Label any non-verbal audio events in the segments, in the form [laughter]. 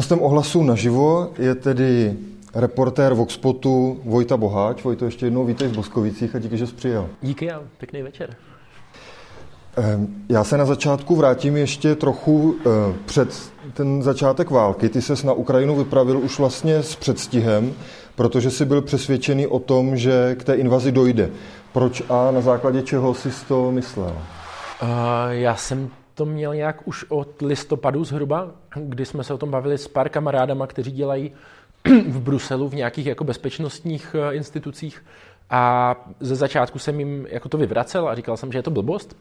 Hostem ohlasu naživo je tedy reportér Voxpotu Vojta Boháč. Vojto, ještě jednou vítej v Boskovicích a díky, že jsi přijel. Díky a pěkný večer. Ehm, já se na začátku vrátím ještě trochu eh, před ten začátek války. Ty ses na Ukrajinu vypravil už vlastně s předstihem, protože jsi byl přesvědčený o tom, že k té invazi dojde. Proč a na základě čeho jsi to myslel? Uh, já jsem to měl nějak už od listopadu zhruba, kdy jsme se o tom bavili s pár kamarádama, kteří dělají [clears throat] v Bruselu v nějakých jako bezpečnostních eh, institucích a ze začátku jsem jim jako to vyvracel a říkal jsem, že je to blbost.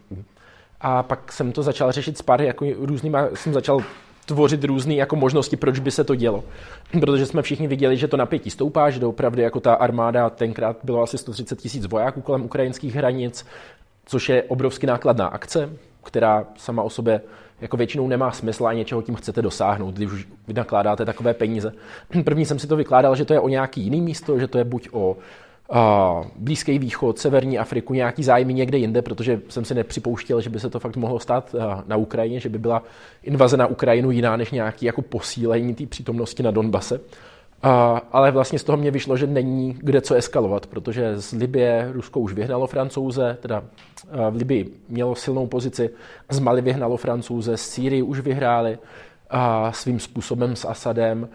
A pak jsem to začal řešit s pár jako různýma, jsem začal tvořit různé jako možnosti, proč by se to dělo. [clears throat] Protože jsme všichni viděli, že to napětí stoupá, že opravdu jako ta armáda tenkrát bylo asi 130 tisíc vojáků kolem ukrajinských hranic, což je obrovsky nákladná akce, která sama o sobě jako většinou nemá smysl a něčeho tím chcete dosáhnout, když už nakládáte takové peníze. [clears throat] První jsem si to vykládal, že to je o nějaký jiný místo, že to je buď o uh, Blízký východ, Severní Afriku, nějaký zájmy někde jinde, protože jsem si nepřipouštěl, že by se to fakt mohlo stát na Ukrajině, že by byla invaze na Ukrajinu jiná než nějaký jako posílení té přítomnosti na Donbase. A, ale vlastně z toho mě vyšlo, že není kde co eskalovat, protože z Libie Rusko už vyhnalo francouze, teda v Libii mělo silnou pozici, z Mali vyhnalo francouze, z Sýrii už vyhráli a svým způsobem s Asadem.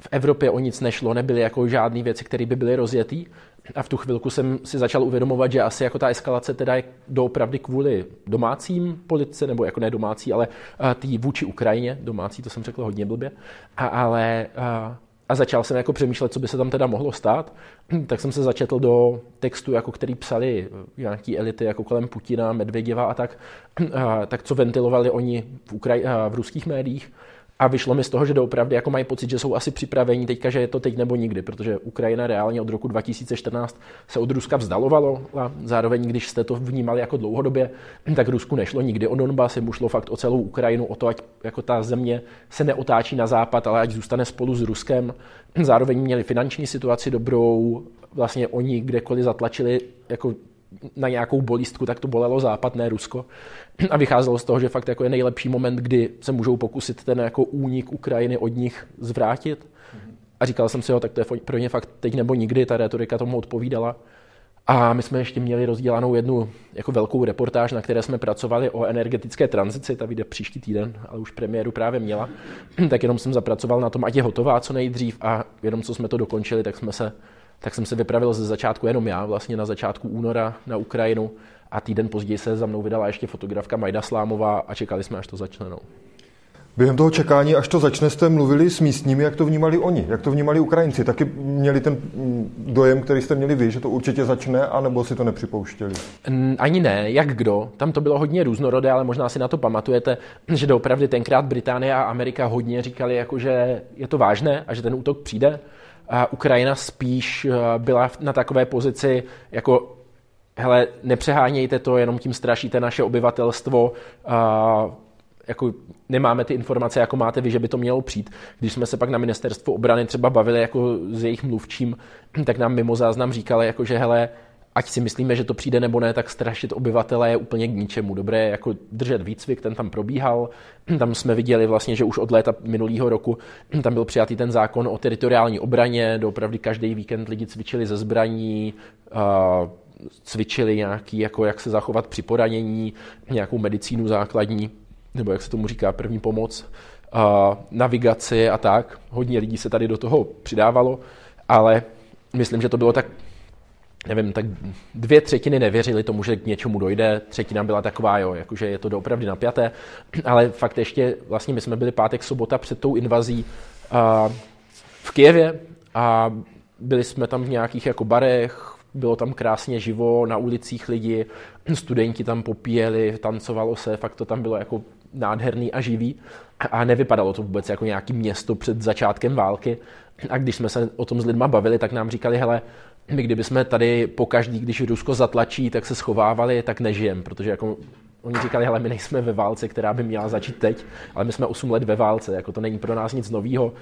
V Evropě o nic nešlo, nebyly jako žádné věci, které by byly rozjetý. A v tu chvilku jsem si začal uvědomovat, že asi jako ta eskalace teda je doopravdy kvůli domácím politice, nebo jako ne domácí, ale tý vůči Ukrajině, domácí, to jsem řekl hodně blbě, a, ale a, a začal jsem jako přemýšlet, co by se tam teda mohlo stát, [clears throat] tak jsem se začetl do textu, jako který psali nějaký elity jako kolem Putina, Medvěděva a tak, [clears throat] a, tak co ventilovali oni v, v ruských médiích. A vyšlo mi z toho, že doopravdy jako mají pocit, že jsou asi připraveni teďka, že je to teď nebo nikdy, protože Ukrajina reálně od roku 2014 se od Ruska vzdalovalo a zároveň, když jste to vnímali jako dlouhodobě, tak Rusku nešlo nikdy o Donbass, jemu šlo fakt o celou Ukrajinu, o to, ať jako ta země se neotáčí na západ, ale ať zůstane spolu s Ruskem. Zároveň měli finanční situaci dobrou, vlastně oni kdekoliv zatlačili jako na nějakou bolístku, tak to bolelo západ, ne Rusko. [clears throat] A vycházelo z toho, že fakt jako je nejlepší moment, kdy se můžou pokusit ten jako únik Ukrajiny od nich zvrátit. A říkal jsem si, jo, tak to je pro ně fakt teď nebo nikdy, ta retorika tomu odpovídala. A my jsme ještě měli rozdělanou jednu jako velkou reportáž, na které jsme pracovali o energetické tranzici, ta vyjde příští týden, ale už premiéru právě měla. [clears throat] tak jenom jsem zapracoval na tom, ať je hotová co nejdřív a jenom co jsme to dokončili, tak jsme se tak jsem se vypravil ze začátku jenom já, vlastně na začátku února na Ukrajinu a týden později se za mnou vydala ještě fotografka Majda Slámová a čekali jsme, až to začne. No. Během toho čekání, až to začne, jste mluvili s místními, jak to vnímali oni, jak to vnímali Ukrajinci. Taky měli ten mm, dojem, který jste měli vy, že to určitě začne, anebo si to nepřipouštěli? Ani ne, jak kdo. Tam to bylo hodně různorodé, ale možná si na to pamatujete, že doopravdy tenkrát Británie a Amerika hodně říkali, jako, že je to vážné a že ten útok přijde. Ukrajina spíš eh, byla na takové pozici jako hele, nepřehánějte to, jenom tím strašíte naše obyvatelstvo, jako nemáme ty informace, jako máte vy, že by to mělo přijít. Když jsme se pak na ministerstvu obrany třeba bavili jako s jejich mluvčím, tak nám mimo záznam říkali, jako, že hele, ať si myslíme, že to přijde nebo ne, tak strašit obyvatele je úplně k ničemu. Dobré jako držet výcvik, ten tam probíhal. [clears throat] Tam jsme viděli vlastně, že už od léta minulého roku [clears throat] tam byl přijatý ten zákon o teritoriální obraně, doopravdy každý víkend lidi cvičili ze zbraní, cvičili nějaký, jako jak se zachovat při poranění, nějakou medicínu základní, nebo jak se tomu říká, první pomoc, navigaci a tak. Hodně lidí se tady do toho přidávalo, ale myslím, že to bylo tak nevím, tak dvě třetiny nevěřili tomu, že k něčemu dojde, třetina byla taková, jo, jakože je to opravdu napjaté, [clears throat] ale fakt ještě, vlastně my jsme byli pátek, sobota před tou invazí a, v Kijevě a byli jsme tam v nějakých jako barech, bylo tam krásně živo, na ulicích lidi, [clears throat] studenti tam popíjeli, tancovalo se, fakt to tam bylo jako nádherný a živý. A nevypadalo to vůbec jako nějaký město před začátkem války. A když jsme se o tom s lidma bavili, tak nám říkali, hele, my kdybychom tady po každý, když Rusko zatlačí, tak se schovávali, tak nežijem, protože jako oni říkali, hele, my nejsme ve válce, která by měla začít teď, ale my jsme 8 let ve válce, jako to není pro nás nic nového.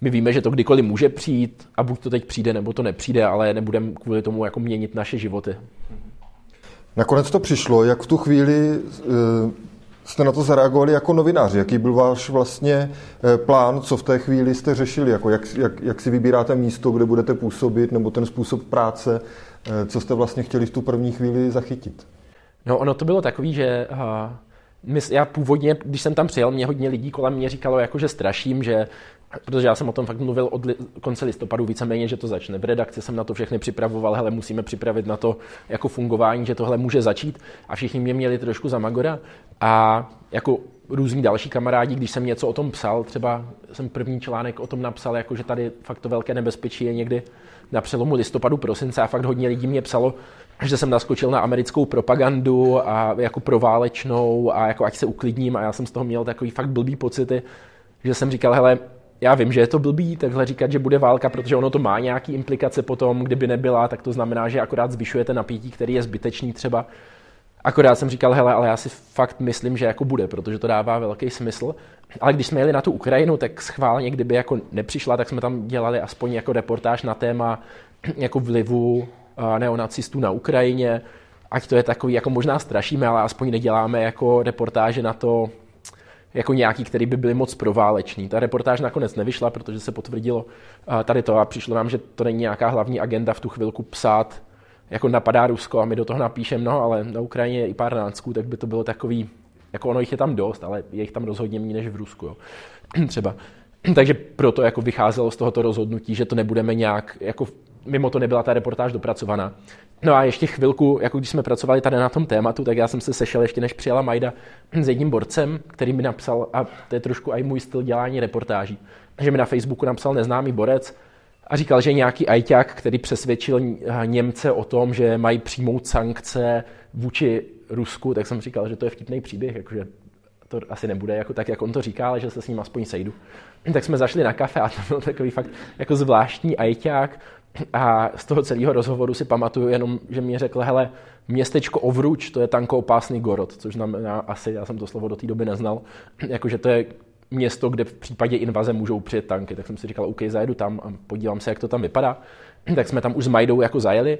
My víme, že to kdykoliv může přijít a buď to teď přijde, nebo to nepřijde, ale nebudeme kvůli tomu jako měnit naše životy. Nakonec to přišlo, jak v tu chvíli jste na to zareagovali jako novináři? Jaký byl váš vlastně eh, plán, co v té chvíli jste řešili? Jako jak, jak, jak si vybíráte místo, kde budete působit, nebo ten způsob práce? Eh, co jste vlastně chtěli v tu první chvíli zachytit? No ono to bylo takový, že uh, já původně, když jsem tam přijel, mě hodně lidí kolem mě říkalo, jako, že straším, že protože já jsem o tom fakt mluvil od li- konce listopadu víceméně, že to začne. V redakci jsem na to všechny připravoval, hele, musíme připravit na to jako fungování, že tohle může začít. A všichni mě měli trošku za magora. A jako různí další kamarádi, když jsem něco o tom psal, třeba jsem první článek o tom napsal, jako že tady fakt to velké nebezpečí je někdy na přelomu listopadu, prosince. A fakt hodně lidí mě psalo, že jsem naskočil na americkou propagandu a jako proválečnou a jako ať se uklidním. A já jsem z toho měl takový fakt blbý pocity, že jsem říkal, hele, já vím, že je to blbý takhle říkat, že bude válka, protože ono to má nějaký implikace potom, kdyby nebyla, tak to znamená, že akorát zvyšujete napětí, který je zbytečný třeba. Akorát jsem říkal, hele, ale já si fakt myslím, že jako bude, protože to dává velký smysl. Ale když jsme jeli na tu Ukrajinu, tak schválně, kdyby jako nepřišla, tak jsme tam dělali aspoň jako reportáž na téma jako vlivu neonacistů na Ukrajině. Ať to je takový, jako možná strašíme, ale aspoň neděláme jako reportáže na to, jako nějaký, který by byly moc prováleční. Ta reportáž nakonec nevyšla, protože se potvrdilo tady to a přišlo nám, že to není nějaká hlavní agenda v tu chvilku psát, jako napadá Rusko a my do toho napíšeme, no ale na Ukrajině je i pár nácků, tak by to bylo takový, jako ono jich je tam dost, ale je jich tam rozhodně méně než v Rusku, jo. [clears throat] třeba. [clears throat] Takže proto jako vycházelo z tohoto rozhodnutí, že to nebudeme nějak, jako mimo to nebyla ta reportáž dopracovaná. No a ještě chvilku, jako když jsme pracovali tady na tom tématu, tak já jsem se sešel ještě než přijela Majda [clears throat] s jedním borcem, který mi napsal, a to je trošku i můj styl dělání reportáží, že mi na Facebooku napsal neznámý borec a říkal, že nějaký ajťák, který přesvědčil Němce o tom, že mají přijmout sankce vůči Rusku, tak jsem říkal, že to je vtipný příběh, jakože to asi nebude jako tak, jak on to říká, ale že se s ním aspoň sejdu. Tak jsme zašli na kafe a to byl takový fakt jako zvláštní ajťák, a z toho celého rozhovoru si pamatuju jenom, že mi řekl, hele, městečko Ovruč, to je tankoopásný Gorod, což znamená asi, já jsem to slovo do té doby neznal, [clears throat] jakože to je město, kde v případě invaze můžou přijet tanky. Tak jsem si říkal, OK, zajedu tam a podívám se, jak to tam vypadá. [clears throat] Tak jsme tam už s Majdou jako zajeli.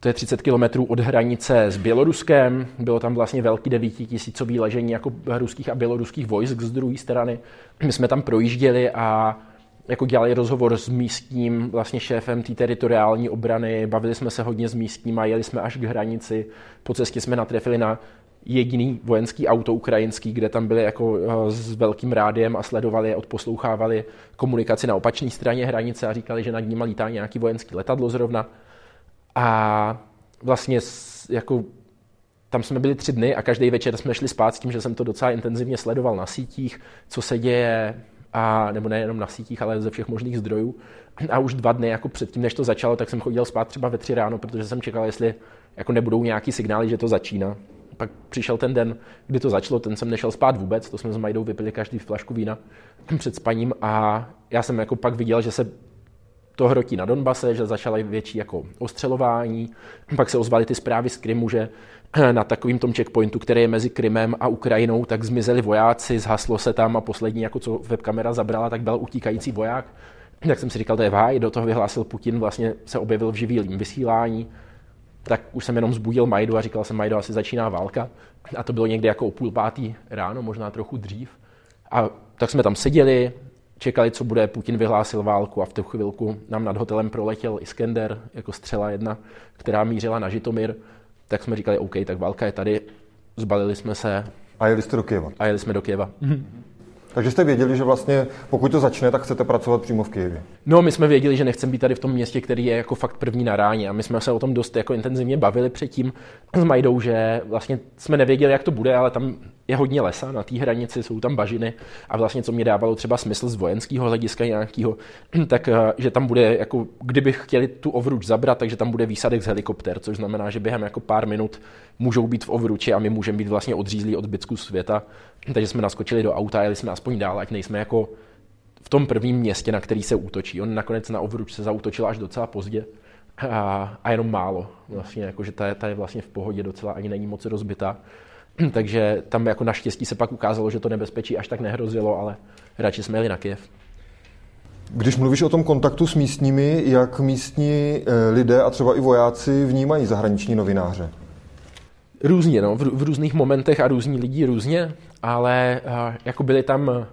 To je 30 kilometrů od hranice s Běloruskem. Bylo tam vlastně velký devítitisícový ležení jako ruských a běloruských vojsk z druhé strany. My jsme tam projížděli a jako dělali rozhovor s místním vlastně šéfem té teritoriální obrany, bavili jsme se hodně s místním a jeli jsme až k hranici. Po cestě jsme natrefili na jediný vojenský auto ukrajinský, kde tam byli jako eh, s velkým rádiem a sledovali, odposlouchávali komunikaci na opačné straně hranice a říkali, že nad nimi lítá nějaký vojenský letadlo zrovna. A vlastně jako tam jsme byli tři dny a každý večer jsme šli spát s tím, že jsem to docela intenzivně sledoval na sítích, co se děje, a, nebo nejenom na sítích, ale ze všech možných zdrojů. A už dva dny jako předtím, než to začalo, tak jsem chodil spát třeba ve tři ráno, protože jsem čekal, jestli jako nebudou nějaký signály, že to začíná. Pak přišel ten den, kdy to začalo, ten jsem nešel spát vůbec, to jsme s Majdou vypili každý flašku vína před spaním a já jsem jako pak viděl, že se to hrotí na Donbase, že začaly větší jako ostřelování. Pak se ozvaly ty zprávy z Krymu, že na takovým tom checkpointu, který je mezi Krymem a Ukrajinou, tak zmizeli vojáci, zhaslo se tam a poslední, jako co webkamera zabrala, tak byl utíkající voják. Tak jsem si říkal, to je váj, do toho vyhlásil Putin, vlastně se objevil v živým vysílání, tak už jsem jenom zbudil Majdu a říkal jsem, Majdo, asi začíná válka. A to bylo někdy jako o půl pátý ráno, možná trochu dřív. A tak jsme tam seděli, čekali, co bude, Putin vyhlásil válku a v tu chvilku nám nad hotelem proletěl Iskender jako střela jedna, která mířila na Žitomir tak jsme říkali, OK, tak válka je tady, zbalili jsme se. A jeli jste do Kyjeva. A jeli jsme do Kyjeva. Mm-hmm. [laughs] Takže jste věděli, že vlastně pokud to začne, tak chcete pracovat přímo v Kyjevě. No, my jsme věděli, že nechceme být tady v tom městě, který je jako fakt první na ráně. A my jsme se o tom dost jako intenzivně bavili předtím s Majdou, že vlastně jsme nevěděli, jak to bude, ale tam je hodně lesa na té hranici, jsou tam bažiny a vlastně co mě dávalo třeba smysl z vojenského hlediska nějakého, [clears throat] tak eh, že tam bude, jako kdybych chtěli tu ovruč zabrat, takže tam bude výsadek z helikopter, což znamená, že během jako pár minut můžou být v ovruči a my můžeme být vlastně odřízlí od zbytku světa. Takže jsme naskočili do auta, jeli jsme aspoň dál, ať nejsme jako v tom prvním městě, na který se útočí. On nakonec na ovruč se zautočil až docela pozdě a, a jenom málo. Vlastně, jako, že ta, ta je vlastně v pohodě docela, ani není moc rozbitá. [clears throat] Takže tam jako naštěstí se pak ukázalo, že to nebezpečí až tak nehrozilo, ale radši jsme jeli na Kiev. Když mluvíš o tom kontaktu s místními, jak místní eh, lidé a třeba i vojáci vnímají zahraniční novináře? různě, no, v, v různých momentech a různí lidi různě, ale uh, jako byli tam,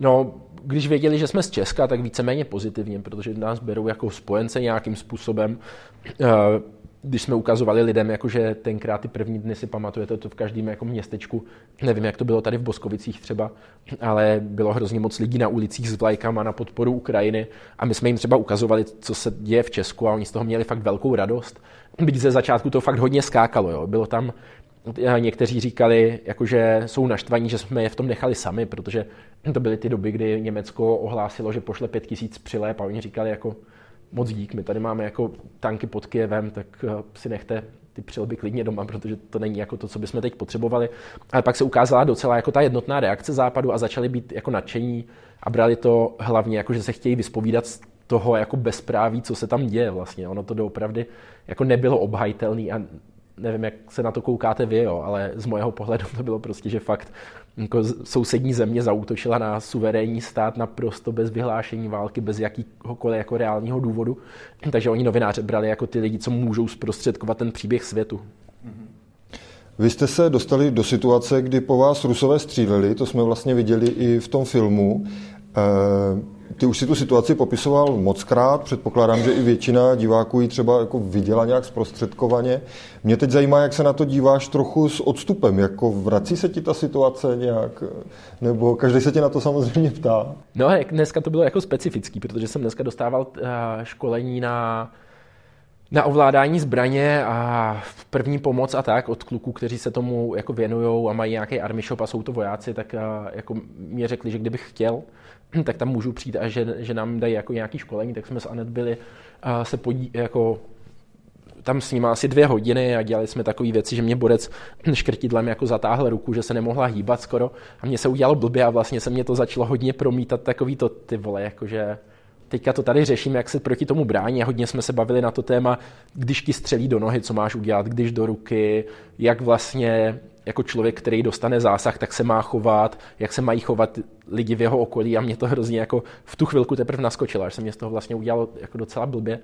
no, když věděli, že jsme z Česka, tak víceméně pozitivně, protože nás berou jako spojence nějakým způsobem. Uh, když jsme ukazovali lidem, jakože tenkrát ty první dny si pamatujete to v každém jako městečku, nevím, jak to bylo tady v Boskovicích třeba, ale bylo hrozně moc lidí na ulicích s vlajkama na podporu Ukrajiny a my jsme jim třeba ukazovali, co se děje v Česku a oni z toho měli fakt velkou radost. Byť ze začátku to fakt hodně skákalo, jo. bylo tam Někteří říkali, jakože jsou naštvaní, že jsme je v tom nechali sami, protože to byly ty doby, kdy Německo ohlásilo, že pošle pět tisíc přilép a oni říkali jako moc dík, my tady máme jako tanky pod Kijevem, tak eh, si nechte ty přilby klidně doma, protože to není jako to, co bychom teď potřebovali. Ale pak se ukázala docela jako ta jednotná reakce západu a začali být jako nadšení a brali to hlavně jako, že se chtějí vyspovídat z toho jako bezpráví, co se tam děje vlastně. Ono to doopravdy jako nebylo obhajitelný a nevím, jak se na to koukáte vy, jo, ale z mojeho pohledu to bylo prostě, že fakt jako sousední země zautočila na suverénní stát naprosto bez vyhlášení války, bez jakýhokoliv jako reálního důvodu. Takže oni novináře brali jako ty lidi, co můžou zprostředkovat ten příběh světu. Vy jste se dostali do situace, kdy po vás Rusové stříleli, to jsme vlastně viděli i v tom filmu. Eh, ty už si tu situaci popisoval mockrát, předpokládám, že i většina diváků ji třeba jako viděla nějak zprostředkovaně. Mě teď zajímá, jak se na to díváš trochu s odstupem, jako vrací se ti ta situace nějak, nebo každý se tě na to samozřejmě ptá. No, dneska to bylo jako specifický, protože jsem dneska dostával eh, školení na na ovládání zbraně a první pomoc a tak od kluků, kteří se tomu jako věnují a mají nějaký army shop a jsou to vojáci, tak eh, jako mě řekli, že kdybych chtěl, [clears throat] tak tam můžu přijít a že, že nám dají jako nějaký školení, tak jsme s Anet byli a se podí, jako tam s ním asi dvě hodiny a dělali jsme takové věci, že mě borec [clears throat] škrtidlem jako zatáhl ruku, že se nemohla hýbat skoro a mě se udělalo blbě a vlastně se mě to začalo hodně promítat takový to ty vole, jakože teďka to tady řešíme, jak se proti tomu brání a hodně jsme se bavili na to téma, když ti střelí do nohy, co máš udělat, když do ruky, jak vlastně jako člověk, který dostane zásah, tak se má chovat, jak se mají chovat lidi v jeho okolí a mě to hrozně jako v tu chvilku teprve naskočilo, až se mě z toho vlastně udělalo jako docela blbě.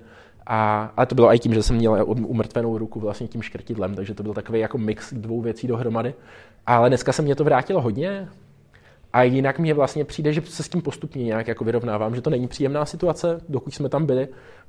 A, ale to bylo i tím, že jsem měl umrtvenou ruku vlastně tím škrtidlem, takže to byl takový jako mix dvou věcí dohromady. Ale dneska se mě to vrátilo hodně, a jinak mě vlastně přijde, že se s tím postupně nějak jako vyrovnávám, že to není příjemná situace, dokud jsme tam byli,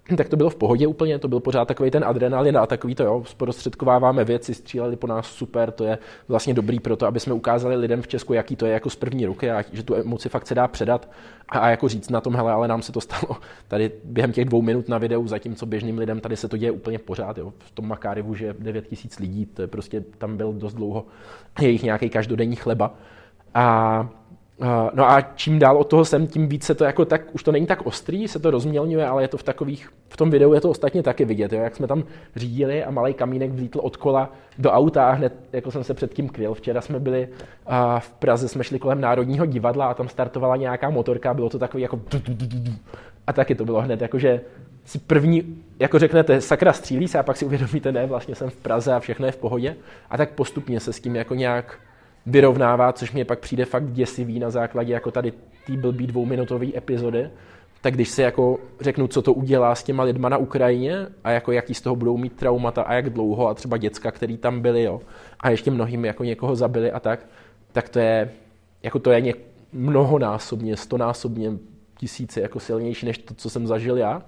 [clears throat] tak to bylo v pohodě úplně, to byl pořád takový ten adrenalin a takový to, jo, zprostředkováváme věci, stříleli po nás super, to je vlastně dobrý pro to, aby jsme ukázali lidem v Česku, jaký to je jako z první ruky a že tu emoci fakt se dá předat. A, a jako říct na tom, hele, ale nám se to stalo [laughs] tady během těch dvou minut na videu, zatímco běžným lidem tady se to děje úplně pořád, jo. v tom Makárivu, že 9 tisíc lidí, to je prostě, tam byl dost dlouho [laughs] jejich nějaký každodenní chleba. A No a čím dál od toho jsem, tím víc se to jako tak, už to není tak ostrý, se to rozmělňuje, ale je to v takových, v tom videu je to ostatně taky vidět, jo, jak jsme tam řídili a malý kamínek vlítl od kola do auta a hned, jako jsem se předtím kryl. Včera jsme byli a v Praze, jsme šli kolem Národního divadla a tam startovala nějaká motorka, bylo to takový jako a taky to bylo hned, jakože si první, jako řeknete, sakra střílí se a pak si uvědomíte, ne, vlastně jsem v Praze a všechno je v pohodě. A tak postupně se s tím jako nějak vyrovnává, což mě pak přijde fakt děsivý na základě jako tady té blbý dvouminutové epizody, tak když si jako řeknu, co to udělá s těma lidma na Ukrajině a jako jaký z toho budou mít traumata a jak dlouho a třeba děcka, který tam byli, jo, a ještě mnohým jako někoho zabili a tak, tak to je, jako to je něk, mnohonásobně, stonásobně tisíce jako silnější než to, co jsem zažil já.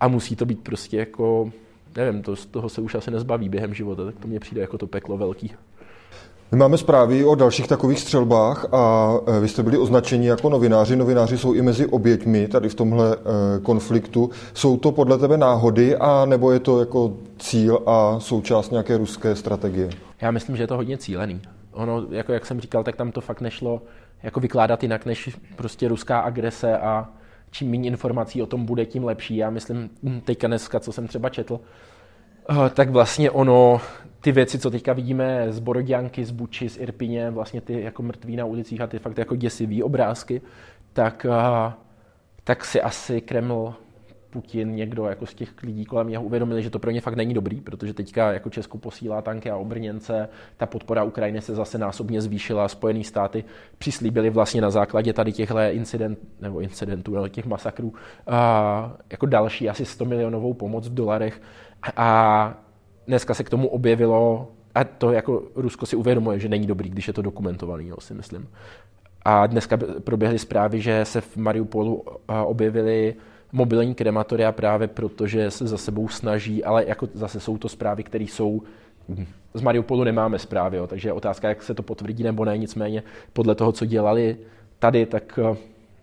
A musí to být prostě jako, nevím, to, z toho se už asi nezbaví během života, tak to mně přijde jako to peklo velký. My máme zprávy o dalších takových střelbách a e, vy jste byli označeni jako novináři. Novináři jsou i mezi oběťmi tady v tomhle e, konfliktu. Jsou to podle tebe náhody a nebo je to jako cíl a součást nějaké ruské strategie? Já myslím, že je to hodně cílený. Ono, jako jak jsem říkal, tak tam to fakt nešlo jako vykládat jinak než prostě ruská agrese a čím méně informací o tom bude, tím lepší. Já myslím, teďka dneska, co jsem třeba četl, Eh, tak vlastně ono, ty věci, co teďka vidíme z Borodianky, z Buči, z Irpině, vlastně ty jako mrtví na ulicích a ty fakt jako děsivý obrázky, tak, eh, tak si asi Kreml Putin, někdo jako z těch lidí kolem něho uvědomili, že to pro ně fakt není dobrý, protože teďka jako Česko posílá tanky a obrněnce, ta podpora Ukrajiny se zase násobně zvýšila, Spojené státy přislíbili vlastně na základě tady těchto incident, nebo incidentů, ale těch masakrů, a jako další asi 100 milionovou pomoc v dolarech a dneska se k tomu objevilo a to jako Rusko si uvědomuje, že není dobrý, když je to dokumentovaný, jo, si myslím. A dneska proběhly zprávy, že se v Mariupolu objevily mobilní krematoria právě protože se za sebou snaží, ale jako zase jsou to zprávy, které jsou z Mariupolu nemáme zprávy, jo, takže otázka, jak se to potvrdí nebo ne, nicméně podle toho, co dělali tady, tak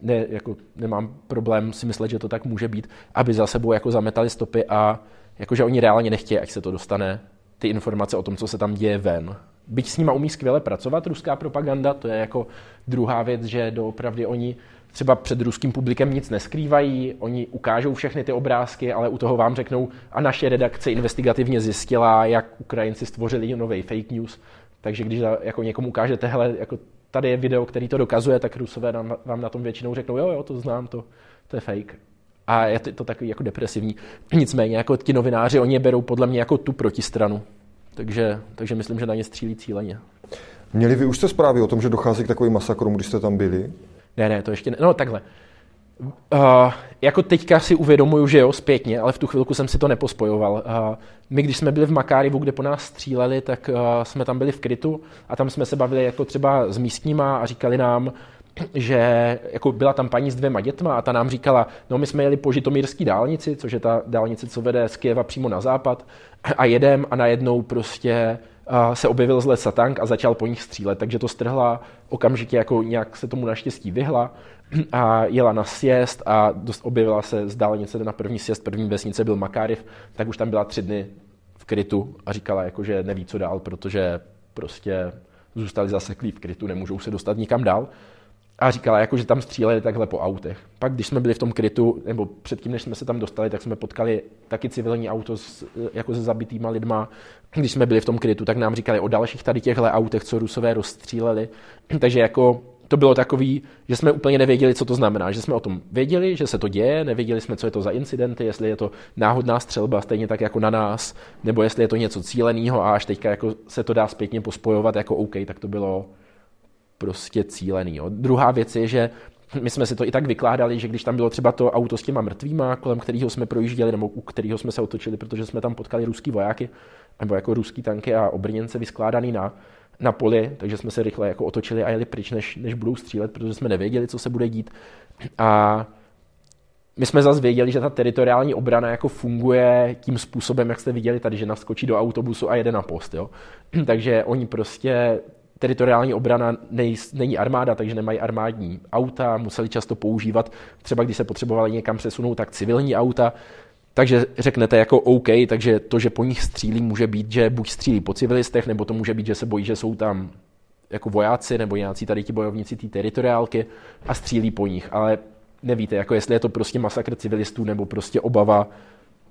ne, jako nemám problém si myslet, že to tak může být, aby za sebou jako zametali stopy a jakože oni reálně nechtějí, ať se to dostane, ty informace o tom, co se tam děje ven. Byť s nima umí skvěle pracovat ruská propaganda, to je jako druhá věc, že doopravdy oni třeba před ruským publikem nic neskrývají, oni ukážou všechny ty obrázky, ale u toho vám řeknou, a naše redakce investigativně zjistila, jak Ukrajinci stvořili nový fake news, takže když jako někomu ukážete, hele, jako tady je video, který to dokazuje, tak Rusové vám na tom většinou řeknou, jo, jo, to znám, to, to je fake. A je to, takový jako depresivní. Nicméně, jako ti novináři, oni je berou podle mě jako tu protistranu. Takže, takže myslím, že na ně střílí cíleně. Měli vy už jste zprávy o tom, že dochází k takovým masakrům, když jste tam byli? Ne, ne, to ještě ne. No takhle. Uh, jako teďka si uvědomuju, že jo, zpětně, ale v tu chvilku jsem si to nepospojoval. Uh, my, když jsme byli v Makárivu, kde po nás stříleli, tak uh, jsme tam byli v krytu a tam jsme se bavili jako třeba s místníma a říkali nám, že jako byla tam paní s dvěma dětma a ta nám říkala, no my jsme jeli po Žitomírský dálnici, což je ta dálnice, co vede z Kieva přímo na západ a jedem a najednou prostě se objevil zle satank a začal po nich střílet, takže to strhla okamžitě, jako nějak se tomu naštěstí vyhla a jela na sjezd a dost objevila se z dálnice na první sjezd, první vesnice byl Makáriv, tak už tam byla tři dny v krytu a říkala, jako, že neví, co dál, protože prostě zůstali zaseklí v krytu, nemůžou se dostat nikam dál a říkala, jako, že tam stříleli takhle po autech. Pak, když jsme byli v tom krytu, nebo předtím, než jsme se tam dostali, tak jsme potkali taky civilní auto s, jako se zabitýma lidma. Když jsme byli v tom krytu, tak nám říkali o dalších tady těchto autech, co rusové rozstříleli. [clears throat] Takže jako to bylo takový, že jsme úplně nevěděli, co to znamená. Že jsme o tom věděli, že se to děje, nevěděli jsme, co je to za incidenty, jestli je to náhodná střelba, stejně tak jako na nás, nebo jestli je to něco cíleného a až teďka jako se to dá zpětně pospojovat jako OK, tak to bylo prostě cílený. Jo. Druhá věc je, že my jsme si to i tak vykládali, že když tam bylo třeba to auto s těma mrtvýma, kolem kterého jsme projížděli, nebo u kterého jsme se otočili, protože jsme tam potkali ruský vojáky, nebo jako ruský tanky a obrněnce vyskládaný na, na poli, takže jsme se rychle jako otočili a jeli pryč, než, než budou střílet, protože jsme nevěděli, co se bude dít. A my jsme zase věděli, že ta teritoriální obrana jako funguje tím způsobem, jak jste viděli tady, že naskočí do autobusu a jede na post. Jo? [clears throat] takže oni prostě teritoriální obrana nej, není armáda, takže nemají armádní auta, museli často používat, třeba když se potřebovali někam přesunout, tak civilní auta, takže řeknete jako OK, takže to, že po nich střílí, může být, že buď střílí po civilistech, nebo to může být, že se bojí, že jsou tam jako vojáci nebo nějací tady ti bojovníci té teritoriálky a střílí po nich. Ale nevíte, jako jestli je to prostě masakr civilistů nebo prostě obava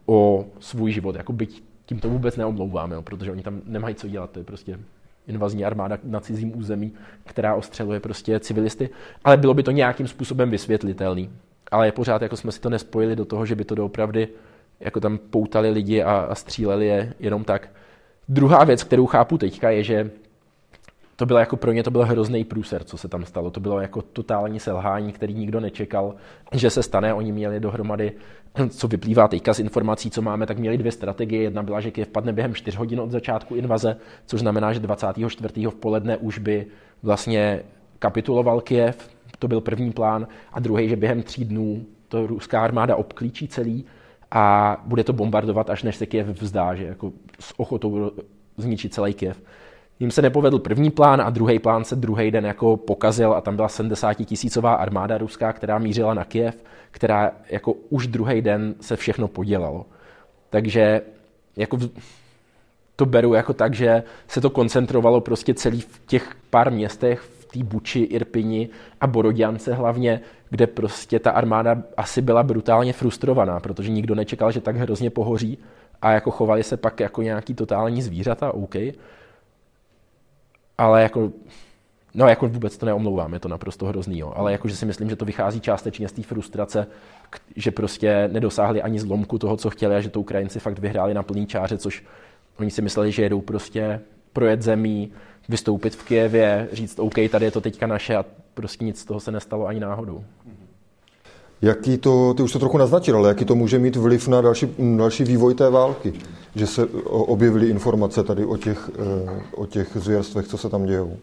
o svůj život. Jako byť tím to vůbec neomlouváme, protože oni tam nemají co dělat, to je prostě invazní armáda na cizím území, která ostřeluje prostě civilisty, ale bylo by to nějakým způsobem vysvětlitelný. Ale je pořád, jako jsme si to nespojili do toho, že by to doopravdy jako tam poutali lidi a, a stříleli je jenom tak. Druhá věc, kterou chápu teďka, je, že to bylo jako pro ně to byl hrozný průser, co se tam stalo. To bylo jako totální selhání, který nikdo nečekal, že se stane. Oni měli dohromady, co vyplývá teďka z informací, co máme, tak měli dvě strategie. Jedna byla, že Kiev padne během 4 hodin od začátku invaze, což znamená, že 24. v poledne už by vlastně kapituloval Kiev, to byl první plán, a druhý, že během tří dnů to ruská armáda obklíčí celý a bude to bombardovat, až než se Kiev vzdá, že jako s ochotou zničit celý Kiev. Jim se nepovedl první plán a druhý plán se druhý den jako pokazil a tam byla 70 tisícová armáda ruská, která mířila na Kiev, která jako už druhý den se všechno podělalo. Takže jako to beru jako tak, že se to koncentrovalo prostě celý v těch pár městech, v té Buči, Irpini a Borodiance hlavně, kde prostě ta armáda asi byla brutálně frustrovaná, protože nikdo nečekal, že tak hrozně pohoří a jako chovali se pak jako nějaký totální zvířata, OK ale jako, no jako vůbec to neomlouvám, je to naprosto hrozný, jo. ale jakože si myslím, že to vychází částečně z té frustrace, že prostě nedosáhli ani zlomku toho, co chtěli a že to Ukrajinci fakt vyhráli na plný čáře, což oni si mysleli, že jedou prostě projet zemí, vystoupit v Kijevě, říct OK, tady je to teďka naše a prostě nic z toho se nestalo ani náhodou. Jaký to, ty už to trochu naznačil, ale jaký to může mít vliv na další, další vývoj té války? Že se objevily informace tady o těch, eh, o těch zvěrstvech, co se tam dějou.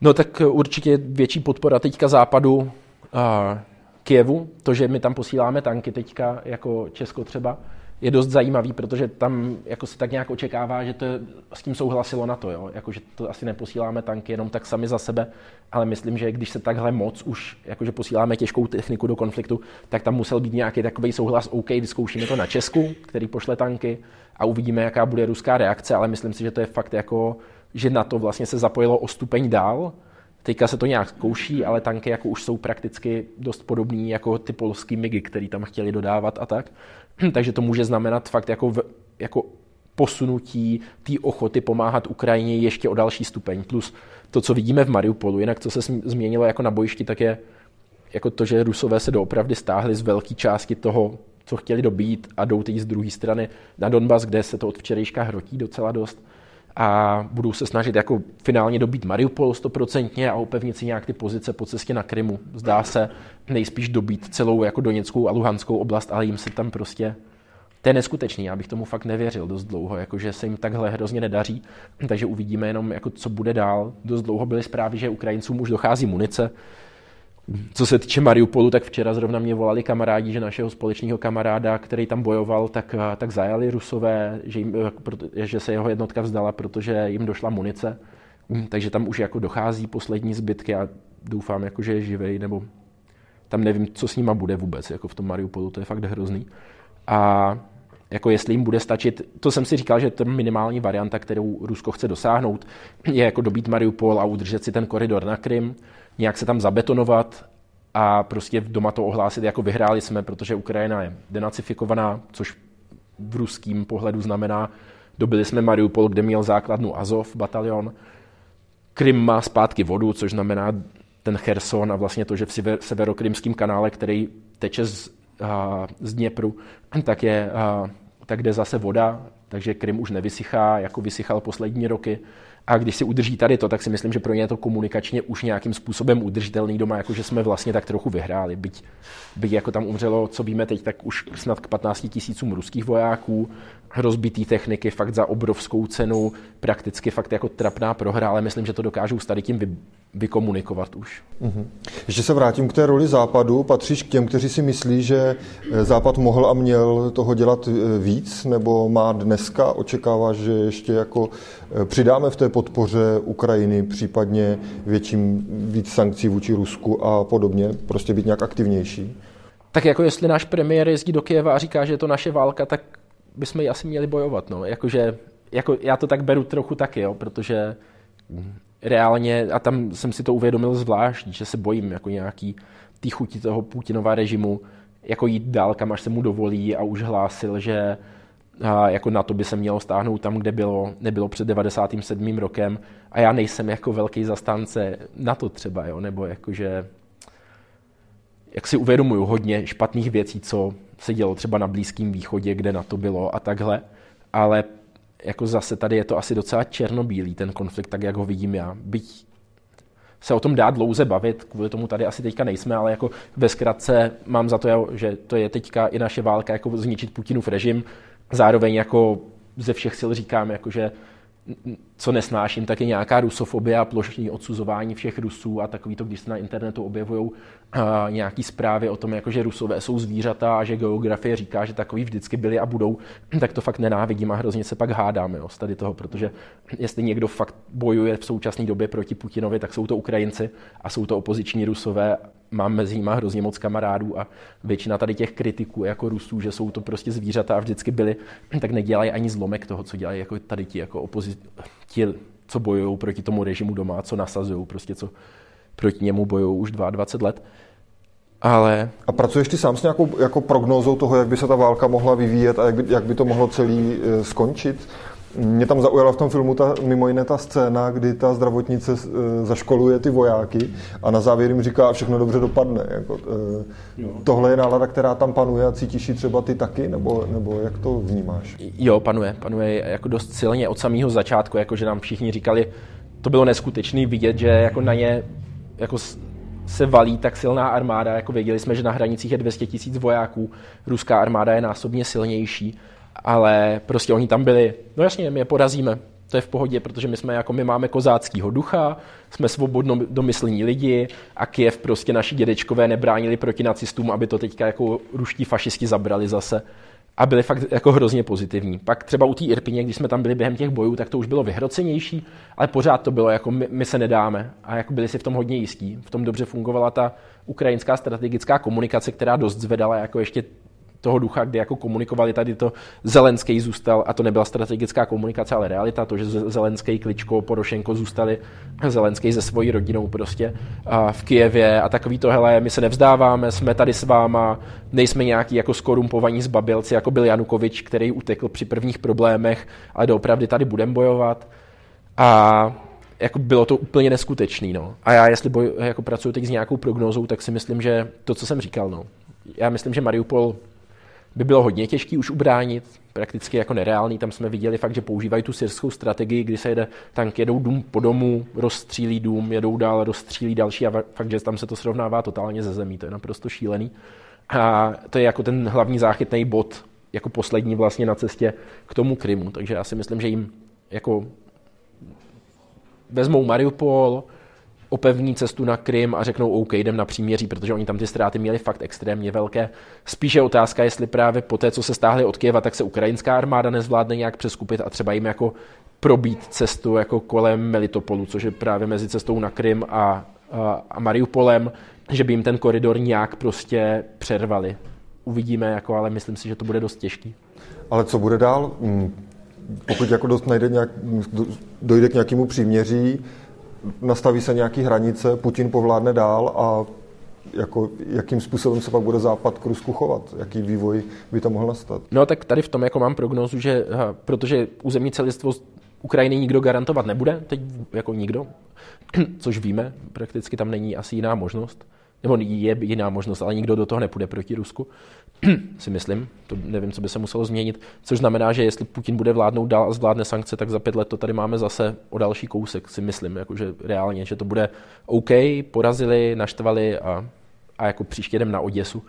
No tak určitě větší podpora teďka západu a Kijevu, to, že my tam posíláme tanky teďka, jako Česko třeba, je dost zajímavý, protože tam jako se tak nějak očekává, že to s tím souhlasilo na to, jo? Jako, že to asi neposíláme tanky jenom tak sami za sebe, ale myslím, že když se takhle moc už, jakože posíláme těžkou techniku do konfliktu, tak tam musel být nějaký takový souhlas, OK, vyzkoušíme to na Česku, který pošle tanky a uvidíme, jaká bude ruská reakce, ale myslím si, že to je fakt jako, že na to vlastně se zapojilo o stupeň dál, Teďka se to nějak zkouší, ale tanky jako už jsou prakticky dost podobný jako ty polský MIGy, který tam chtěli dodávat a tak. Takže to může znamenat fakt jako, v, jako posunutí té ochoty pomáhat Ukrajině ještě o další stupeň. Plus to, co vidíme v Mariupolu, jinak co se změnilo jako na bojišti, tak je jako to, že Rusové se doopravdy stáhli z velké části toho, co chtěli dobít a jdou teď z druhé strany na Donbas, kde se to od včerejška hrotí docela dost a budou se snažit jako finálně dobít Mariupol stoprocentně a upevnit si nějak ty pozice po cestě na Krymu. Zdá se nejspíš dobít celou jako Doněckou a Luhanskou oblast, ale jim se tam prostě to je neskutečný, já bych tomu fakt nevěřil dost dlouho, jakože se jim takhle hrozně nedaří, takže uvidíme jenom, jako co bude dál. Dost dlouho byly zprávy, že Ukrajincům už dochází munice, co se týče Mariupolu, tak včera zrovna mě volali kamarádi, že našeho společného kamaráda, který tam bojoval, tak, tak zajali rusové, že, jim, že se jeho jednotka vzdala, protože jim došla munice. Takže tam už jako dochází poslední zbytky a doufám, jako, že je živej, nebo tam nevím, co s nima bude vůbec, jako v tom Mariupolu, to je fakt hrozný. A jako jestli jim bude stačit, to jsem si říkal, že to minimální varianta, kterou Rusko chce dosáhnout, je jako dobít Mariupol a udržet si ten koridor na Krym, nějak se tam zabetonovat a prostě doma to ohlásit, jako vyhráli jsme, protože Ukrajina je denacifikovaná, což v ruským pohledu znamená, dobili jsme Mariupol, kde měl základnu Azov batalion, Krym má zpátky vodu, což znamená ten Cherson a vlastně to, že v severokrymském kanále, který teče z, a, z Dněpru, tak, je, a, tak jde zase voda, takže Krym už nevysychá, jako vysychal poslední roky. A když si udrží tady to, tak si myslím, že pro ně je to komunikačně už nějakým způsobem udržitelný doma, jako že jsme vlastně tak trochu vyhráli. Byť, byť jako tam umřelo, co víme teď, tak už snad k 15 tisícům ruských vojáků, rozbitý techniky fakt za obrovskou cenu, prakticky fakt jako trapná prohra, ale myslím, že to dokážou s tady tím vykomunikovat už. Mm-hmm. Ještě se vrátím k té roli Západu. Patříš k těm, kteří si myslí, že eh, Západ mohl a měl toho dělat eh, víc, nebo má dneska, očekáváš, že ještě jako eh, přidáme v té podpoře Ukrajiny, případně větším víc sankcí vůči Rusku a podobně, prostě být nějak aktivnější? Tak jako jestli náš premiér jezdí do Kyjeva a říká, že je to naše válka, tak bychom ji asi měli bojovat. No. Jakože, jako já to tak beru trochu taky, jo, protože reálně, a tam jsem si to uvědomil zvlášť, že se bojím jako nějaký tý chuti toho Putinova režimu, jako jít dál, kam až se mu dovolí a už hlásil, že a jako na to by se mělo stáhnout tam, kde bylo, nebylo před 97. rokem a já nejsem jako velký zastánce na to třeba, jo, nebo jakože jak si uvědomuju hodně špatných věcí, co se dělo třeba na Blízkém východě, kde na to bylo a takhle, ale jako zase tady je to asi docela černobílý ten konflikt, tak jak ho vidím já. Byť se o tom dá dlouze bavit, kvůli tomu tady asi teďka nejsme, ale jako ve zkratce mám za to, že to je teďka i naše válka, jako zničit Putinův režim. Zároveň jako ze všech sil říkám, jako že co nesnáším, tak je nějaká rusofobie a plošní odsuzování všech Rusů a takový to, když se na internetu objevují nějaký zprávy o tom, jako že Rusové jsou zvířata a že geografie říká, že takový vždycky byli a budou, [clears throat] tak to fakt nenávidím a hrozně se pak hádáme jo, z tady toho, protože jestli někdo fakt bojuje v současné době proti Putinovi, tak jsou to Ukrajinci a jsou to opoziční Rusové. Mám mezi nimi hrozně moc kamarádů a většina tady těch kritiků jako Rusů, že jsou to prostě zvířata a vždycky byli, [clears throat] tak nedělají ani zlomek toho, co dělají jako tady ti jako opozi- ti, co bojují proti tomu režimu doma, co nasazují, prostě co proti němu bojují už 22 let. Ale... A pracuješ ty sám s nějakou jako prognózou toho, jak by se ta válka mohla vyvíjet a jak by, jak by to mohlo celý e, skončit? Mě tam zaujala v tom filmu ta, mimo jiné ta scéna, kdy ta zdravotnice e, zaškoluje ty vojáky a na závěr jim říká, všechno dobře dopadne. Jako, e, tohle je nálada, která tam panuje a cítíš ji třeba ty taky, nebo, nebo jak to vnímáš? Jo, panuje, panuje jako dost silně od samého začátku, jako že nám všichni říkali, to bylo neskutečné vidět, že jako na ně jako se valí tak silná armáda, jako věděli jsme, že na hranicích je 200 tisíc vojáků, ruská armáda je násobně silnější, ale prostě oni tam byli, no jasně, my je porazíme, to je v pohodě, protože my jsme jako my máme kozáckýho ducha, jsme svobodno domyslení lidi a Kiev prostě naši dědečkové nebránili proti nacistům, aby to teďka jako ruští fašisti zabrali zase a byli fakt jako hrozně pozitivní. Pak třeba u té Irpině, když jsme tam byli během těch bojů, tak to už bylo vyhrocenější, ale pořád to bylo jako my, my se nedáme a jako byli si v tom hodně jistí. V tom dobře fungovala ta ukrajinská strategická komunikace, která dost zvedala jako ještě toho ducha, kdy jako komunikovali tady to Zelenský zůstal, a to nebyla strategická komunikace, ale realita, to, že Zelenský, Kličko, Porošenko zůstali, Zelenský se svojí rodinou prostě a v Kijevě a takový to, hele, my se nevzdáváme, jsme tady s váma, nejsme nějaký jako skorumpovaní zbabělci, jako byl Janukovič, který utekl při prvních problémech, ale doopravdy tady budeme bojovat. A jako bylo to úplně neskutečný. No. A já, jestli boj, jako pracuji teď s nějakou prognózou, tak si myslím, že to, co jsem říkal, no. já myslím, že Mariupol by bylo hodně těžký už ubránit, prakticky jako nereálný. Tam jsme viděli fakt, že používají tu syrskou strategii, kdy se jede tank, jedou dům po domu, rozstřílí dům, jedou dál, rozstřílí další a fakt, že tam se to srovnává totálně ze zemí. To je naprosto šílený. A to je jako ten hlavní záchytný bod, jako poslední vlastně na cestě k tomu Krymu. Takže já si myslím, že jim jako vezmou Mariupol, opevní cestu na Krym a řeknou OK, jdem na příměří, protože oni tam ty ztráty měli fakt extrémně velké. Spíše otázka, jestli právě po té, co se stáhli od Kieva, tak se ukrajinská armáda nezvládne nějak přeskupit a třeba jim jako probít cestu jako kolem Melitopolu, což je právě mezi cestou na Krym a, a, a Mariupolem, že by jim ten koridor nějak prostě přervali. Uvidíme, jako, ale myslím si, že to bude dost těžký. Ale co bude dál? Hmm, pokud jako dost najde nějak, dojde k nějakému příměří, nastaví se nějaký hranice, Putin povládne dál a jako, jakým způsobem se pak bude Západ k Rusku chovat? Jaký vývoj by to mohl nastat? No tak tady v tom jako mám prognózu, že aha, protože územní celistvo Ukrajiny nikdo garantovat nebude, teď jako nikdo, [clears throat] což víme, prakticky tam není asi jiná možnost, nebo je jiná možnost, ale nikdo do toho nepůjde proti Rusku, [clears throat] si myslím. To nevím, co by se muselo změnit. Což znamená, že jestli Putin bude vládnout dál a zvládne sankce, tak za pět let to tady máme zase o další kousek, si myslím. Jakože reálně, že to bude OK, porazili, naštvali a, a jako příště jdem na Oděsu.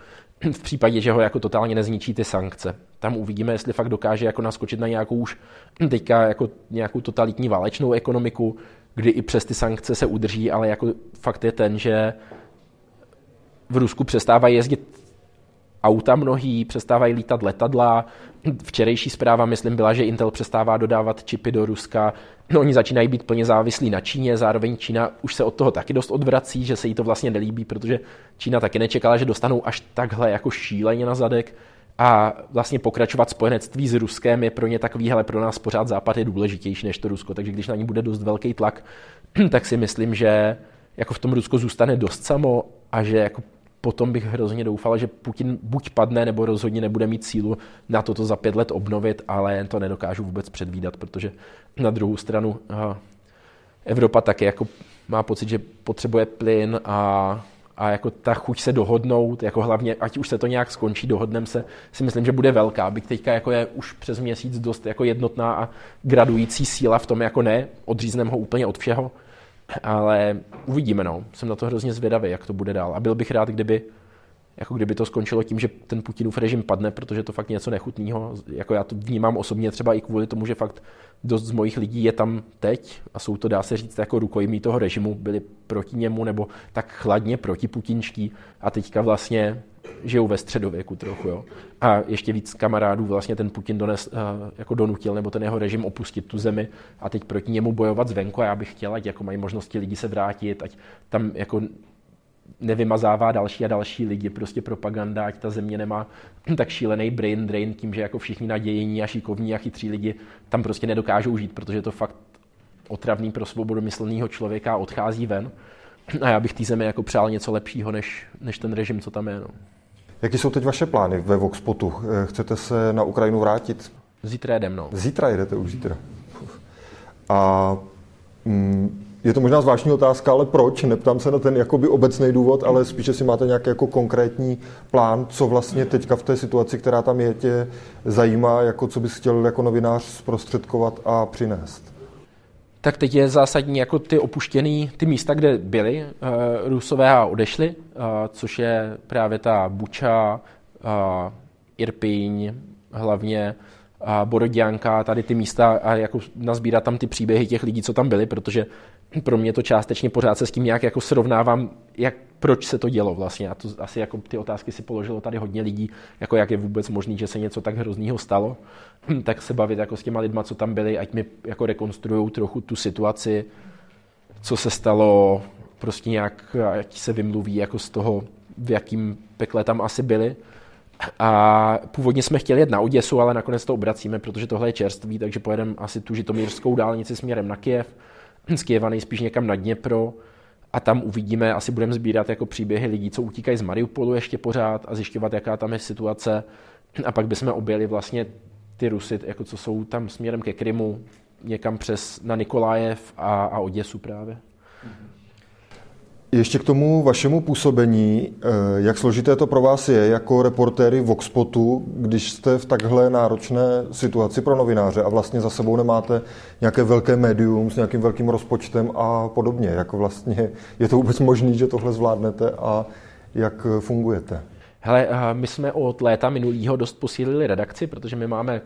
[clears throat] v případě, že ho jako totálně nezničí ty sankce. Tam uvidíme, jestli fakt dokáže jako naskočit na nějakou už [clears throat] teďka jako nějakou totalitní válečnou ekonomiku, kdy i přes ty sankce se udrží, ale jako fakt je ten, že v Rusku přestávají jezdit auta mnohý, přestávají lítat letadla. Včerejší zpráva, myslím, byla, že Intel přestává dodávat čipy do Ruska. No, oni začínají být plně závislí na Číně, zároveň Čína už se od toho taky dost odvrací, že se jí to vlastně nelíbí, protože Čína taky nečekala, že dostanou až takhle jako šíleně na zadek. A vlastně pokračovat spojenectví s Ruskem je pro ně takový, hele, pro nás pořád Západ je důležitější než to Rusko, takže když na ní bude dost velký tlak, [clears throat] tak si myslím, že jako v tom Rusko zůstane dost samo a že jako potom bych hrozně doufal, že Putin buď padne, nebo rozhodně nebude mít sílu na to, to za pět let obnovit, ale to nedokážu vůbec předvídat, protože na druhou stranu Evropa taky jako má pocit, že potřebuje plyn a, a jako ta chuť se dohodnout, jako hlavně, ať už se to nějak skončí, dohodnem se, si myslím, že bude velká. Byť teďka jako je už přes měsíc dost jako jednotná a gradující síla v tom, jako ne, odřízneme ho úplně od všeho, ale uvidíme, no. Jsem na to hrozně zvědavý, jak to bude dál. A byl bych rád, kdyby, jako kdyby to skončilo tím, že ten Putinův režim padne, protože to fakt něco nechutného. Jako já to vnímám osobně třeba i kvůli tomu, že fakt dost z mojich lidí je tam teď a jsou to, dá se říct, jako rukojmí toho režimu, byli proti němu nebo tak chladně proti putinští a teďka vlastně žijou ve středověku trochu. Jo. A ještě víc kamarádů vlastně ten Putin dones, uh, jako donutil, nebo ten jeho režim opustit tu zemi a teď proti němu bojovat zvenku. A já bych chtěl, ať jako mají možnosti lidi se vrátit, ať tam jako nevymazává další a další lidi, prostě propaganda, ať ta země nemá [clears throat] tak šílený brain drain tím, že jako všichni nadějení a šikovní a chytří lidi tam prostě nedokážou žít, protože je to fakt otravný pro svobodomyslného člověka a odchází ven. [clears throat] A já bych té zemi jako přál něco lepšího, než, než ten režim, co tam je. No. Jaké jsou teď vaše plány ve Voxpotu? Eh, chcete se na Ukrajinu vrátit? Zítra jedem, no. Zítra jedete už zítra. A mm, je to možná zvláštní otázka, ale proč? Neptám se na ten jakoby obecný důvod, ale spíše si máte nějaký jako konkrétní plán, co vlastně teďka v té situaci, která tam je, tě zajímá, jako co bys chtěl jako novinář zprostředkovat a přinést. tak teď je zásadní jako ty opuštěné, ty místa, kde byli uh, Rusové a odešli, uh, což je právě ta Buča, uh, Irpiň, hlavně a Borodianka, tady ty místa a jako nazbírat tam ty příběhy těch lidí, co tam byli, protože pro mě to částečně pořád se s tím nějak jako srovnávám, jak, proč se to dělo vlastně. A to asi jako ty otázky si položilo tady hodně lidí, jako jak je vůbec možné, že se něco tak hroznýho stalo, tak se bavit jako s těma lidma, co tam byli, ať mi jako rekonstruují trochu tu situaci, co se stalo, prostě nějak, ať se vymluví jako z toho, v jakým pekle tam asi byli. A původně jsme chtěli jet na Oděsu, ale nakonec to obracíme, protože tohle je čerství, takže pojedeme asi tu žitomírskou dálnici směrem na Kiev, z Kieva nejspíš někam na Dněpro a tam uvidíme, asi budeme sbírat jako příběhy lidí, co utíkají z Mariupolu ještě pořád a zjišťovat, jaká tam je situace. A pak bychom objeli vlastně ty Rusy, jako co jsou tam směrem ke Krymu, někam přes na Nikolajev a, a Oděsu právě. Ještě k tomu vašemu působení, eh, jak složité to pro vás je jako reportéry Voxpotu, když jste v takhle náročné situaci pro novináře a vlastně za sebou nemáte nějaké velké médium s nějakým velkým rozpočtem a podobně. Jak vlastně je to vůbec možné, že tohle zvládnete a jak fungujete? Hele, eh, my jsme od léta minulého dost posílili redakci, protože my máme,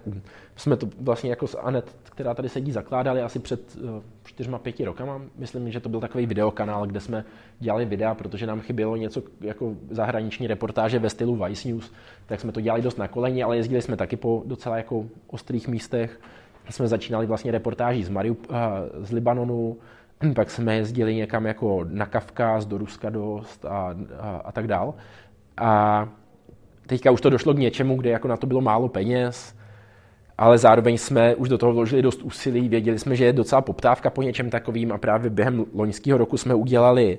jsme to vlastně jako s Anet, která tady sedí, zakládali asi před eh, čtyřma, pěti rokama. Myslím, že to byl takový videokanál, kde jsme dělali videa, protože nám chybělo něco jako zahraniční reportáže ve stylu Vice News, tak jsme to dělali dost na koleni, ale jezdili jsme taky po docela jako ostrých místech. Jsme začínali vlastně reportáží z, Mariup, eh, z Libanonu, pak jsme jezdili někam jako na Kavkaz, do Ruska dost a, a, a tak dál. A teďka už to došlo k něčemu, kde jako na to bylo málo peněz, ale zároveň jsme už do toho vložili dost úsilí, věděli jsme, že je docela poptávka po něčem takovým a právě během loňského roku jsme udělali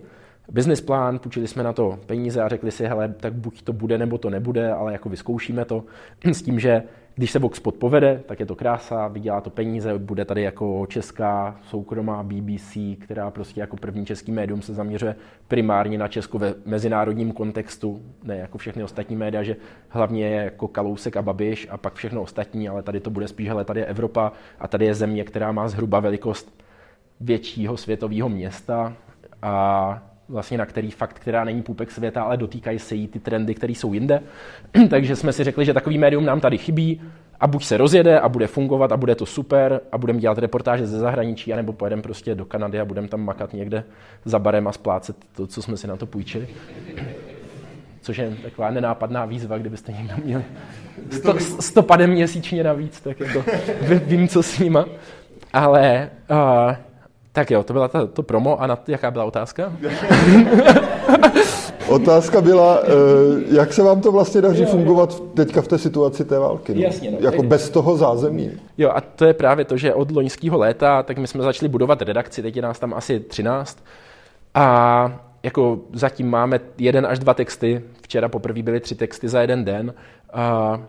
business plán, půjčili jsme na to peníze a řekli si, hele, tak buď to bude, nebo to nebude, ale jako vyzkoušíme to. [clears throat] S tím, že když se Voxpot povede, tak je to krása, vydělá to peníze, bude tady jako česká soukromá BBC, která prostě jako první český médium se zaměřuje primárně na Česko ve mezinárodním kontextu, ne jako všechny ostatní média, že hlavně je jako Kalousek a Babiš a pak všechno ostatní, ale tady to bude spíš, hele, tady je Evropa a tady je země, která má zhruba velikost většího světového města a vlastně na který fakt, která není půpek světa, ale dotýkají se jí ty trendy, které jsou jinde. [clears throat] Takže jsme si řekli, že takový médium nám tady chybí a buď se rozjede a bude fungovat a bude to super a budeme dělat reportáže ze zahraničí, anebo pojedeme prostě do Kanady a budeme tam makat někde za barem a splácet to, co jsme si na to půjčili. [clears throat] Což je taková nenápadná výzva, kdybyste někdo měli 100, 100 padem měsíčně navíc, tak jako vím, co s nima. Ale uh, tak jo, to byla ta, to promo a na, jaká byla otázka? [laughs] Otázka byla, eh, jak se vám to vlastně daří jo, fungovat jo. teďka v té situaci té války? No? Jasně, no. Jako bez toho zázemí. Jo, a to je právě to, že od loňského léta, tak my jsme začali budovat redakci, teď je nás tam asi 13. A jako zatím máme jeden až dva texty. Včera poprvé byly tři texty za jeden den. A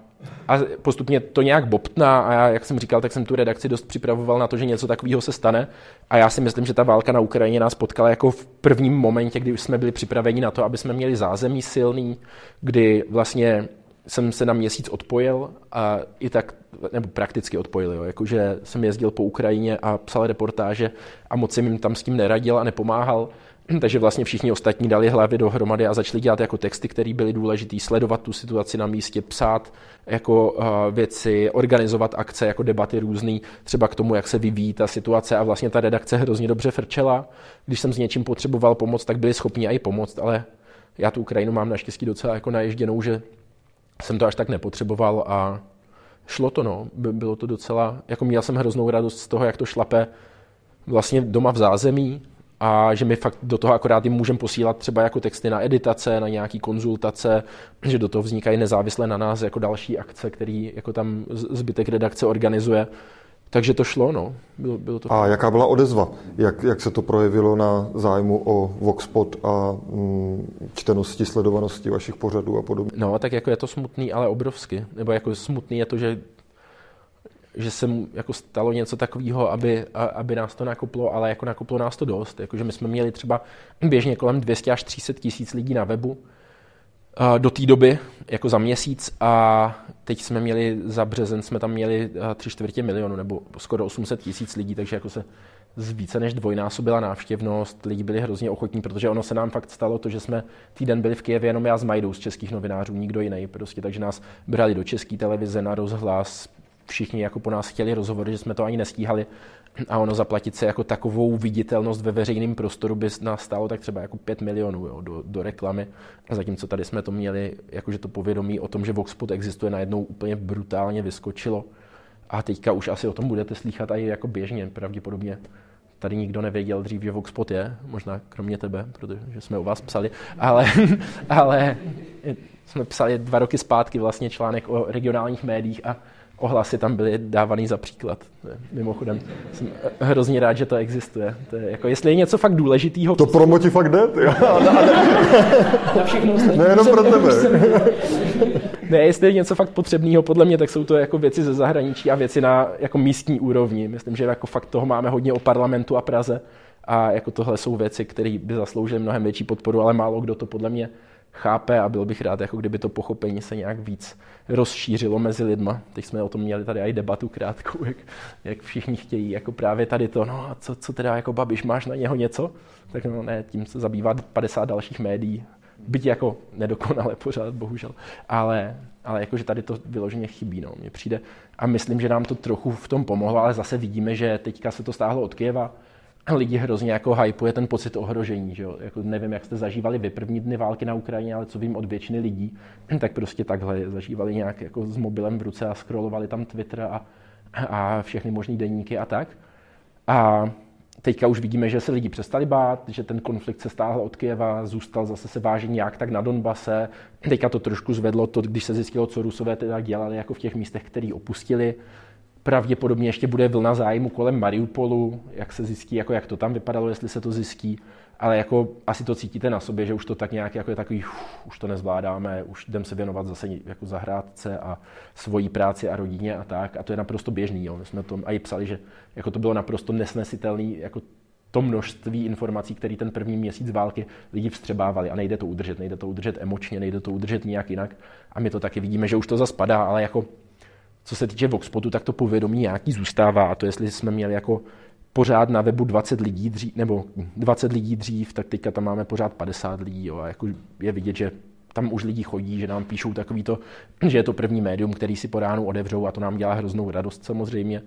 a postupně to nějak bobtná a já, jak jsem říkal, tak jsem tu redakci dost připravoval na to, že něco takového se stane. A já si myslím, že ta válka na Ukrajině nás potkala jako v prvním momentě, kdy už jsme byli připraveni na to, aby jsme měli zázemí silný, kdy vlastně jsem se na měsíc odpojil a i tak, nebo prakticky odpojil, jo, jakože jsem jezdil po Ukrajině a psal reportáže a moc jsem jim tam s tím neradil a nepomáhal, [clears throat] takže vlastně všichni ostatní dali hlavy dohromady a začali dělat jako texty, které byly důležité, sledovat tu situaci na místě, psát jako uh, věci, organizovat akce, jako debaty různý, třeba k tomu, jak se vyvíjí ta situace a vlastně ta redakce hrozně dobře frčela. Když jsem s něčím potřeboval pomoct, tak byli schopni i pomoct, ale já tu Ukrajinu mám naštěstí docela jako naježděnou, že jsem to až tak nepotřeboval a šlo to, no. Bylo to docela, jako měl jsem hroznou radost z toho, jak to šlape vlastně doma v zázemí, a že my fakt do toho akorát jim můžeme posílat třeba jako texty na editace, na nějaký konzultace, že do toho vznikají nezávisle na nás jako další akce, který jako tam zbytek redakce organizuje. Takže to šlo, no. Bylo, bylo to... A jaká byla odezva? Jak, jak se to projevilo na zájmu o Voxpot a mm, čtenosti, sledovanosti vašich pořadů a podobně? No, tak jako je to smutný, ale obrovsky. Nebo jako smutný je to, že že se mu jako stalo něco takového, aby, aby nás to nakoplo, ale jako nakoplo nás to dost. Jako, že my jsme měli třeba běžně kolem 200 až 300 tisíc lidí na webu do té doby, jako za měsíc a teď jsme měli za březen, jsme tam měli tři čtvrtě milionu nebo skoro 800 tisíc lidí, takže jako se z více než dvojnásobila návštěvnost, lidi byli hrozně ochotní, protože ono se nám fakt stalo to, že jsme týden byli v Kijevě jenom já s Majdou z českých novinářů, nikdo jiný prostě, takže nás brali do české televize na rozhlas, všichni jako po nás chtěli rozhovory, že jsme to ani nestíhali a ono zaplatit se jako takovou viditelnost ve veřejném prostoru by nás stálo tak třeba jako 5 milionů jo, do, do reklamy. A zatímco tady jsme to měli, jakože to povědomí o tom, že Voxpot existuje, najednou úplně brutálně vyskočilo. A teďka už asi o tom budete slychat i jako běžně, pravděpodobně. Tady nikdo nevěděl dřív, že Voxpot je, možná kromě tebe, protože jsme o vás psali, ale, [laughs] ale jsme psali dva roky zpátky vlastně článek o regionálních médiích a ohlasy tam byly dávaný za příklad. Mimochodem, jsem hrozně rád, že to existuje. To je jako, jestli je něco fakt důležitého... To promo ti fakt jde, ty. [laughs] Na všechno Nejenom pro tebe. ne, jestli je něco fakt potřebného, podle mě, tak jsou to jako věci ze zahraničí a věci na jako místní úrovni. Myslím, že jako fakt toho máme hodně o parlamentu a Praze. A jako tohle jsou věci, které by zasloužily mnohem větší podporu, ale málo kdo to podle mě chápe a byl bych rád, jako kdyby to pochopení se nějak víc rozšířilo mezi lidma. Teď jsme o tom měli tady i debatu krátkou, jak, jak všichni chtějí, jako právě tady to, no a co, co teda jako Babiš, máš na něho něco? Tak no ne, tím se zabývá 50 dalších médií, byť jako nedokonale pořád, bohužel, ale, ale jakože tady to vyloženě chybí, no, mně přijde. A myslím, že nám to trochu v tom pomohlo, ale zase vidíme, že teďka se to stáhlo od Kieva, lidi hrozně jako hypuje ten pocit ohrožení. Že jo? Jako nevím, jak jste zažívali vy první dny války na Ukrajině, ale co vím od většiny lidí, [clears throat] tak prostě takhle zažívali nějak jako s mobilem v ruce a scrollovali tam Twitter a, a všechny možné denníky a tak. A teďka už vidíme, že se lidi přestali bát, že ten konflikt se stáhl od Kieva, zůstal zase se vážení jak tak na Donbase. Teďka to trošku zvedlo to, když se zjistilo, co Rusové teda dělali jako v těch místech, které opustili Pravděpodobně ještě bude vlna zájmu kolem Mariupolu, jak se zjistí, jako jak to tam vypadalo, jestli se to zjistí. Ale jako asi to cítíte na sobě, že už to tak nějak jako je takový, uf, už to nezvládáme, už jdem se věnovat zase jako zahrádce a svojí práci a rodině a tak. A to je naprosto běžný. Jo. My jsme to i psali, že jako to bylo naprosto nesnesitelný, jako to množství informací, které ten první měsíc války lidi vstřebávali a nejde to udržet, nejde to udržet emočně, nejde to udržet nějak jinak. A my to taky vidíme, že už to zaspadá, ale jako co se týče Voxpotu, tak to povědomí nějaký zůstává a to jestli jsme měli jako pořád na webu 20 lidí dřív, nebo 20 lidí dřív, tak teďka tam máme pořád 50 lidí jo, a jako je vidět, že tam už lidi chodí, že nám píšou takový to, že je to první médium, který si po ránu odevřou a to nám dělá hroznou radost samozřejmě.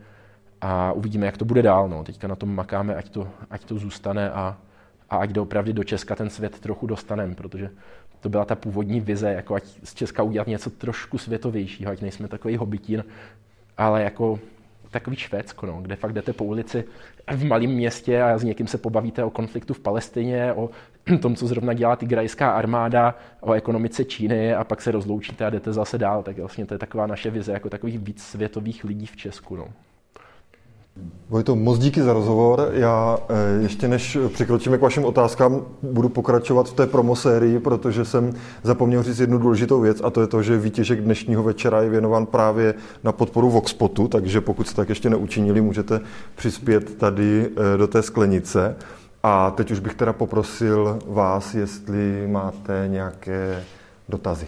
A uvidíme, jak to bude dál. No. Teďka na tom makáme, ať to, ať to zůstane a, a ať opravdu do Česka ten svět trochu dostaneme, protože to byla ta původní vize, jako ať z Česka udělat něco trošku světovějšího, ať nejsme takový hobitín, ale jako takový Švédsko, no, kde fakt jdete po ulici v malém městě a s někým se pobavíte o konfliktu v Palestině, o [clears throat] tom, co zrovna dělá tigrajská armáda, o ekonomice Číny a pak se rozloučíte a jdete zase dál. Tak vlastně to je taková naše vize jako takových víc světových lidí v Česku. No. Vojto, moc díky za rozhovor. Já eh, ještě než překročíme k vašim otázkám, budu pokračovat v té promosérii, protože jsem zapomněl říct jednu důležitou věc a to je to, že výtěžek dnešního večera je věnován právě na podporu Voxpotu, takže pokud jste tak ještě neučinili, můžete přispět tady eh, do té sklenice. A teď už bych teda poprosil vás, jestli máte nějaké dotazy.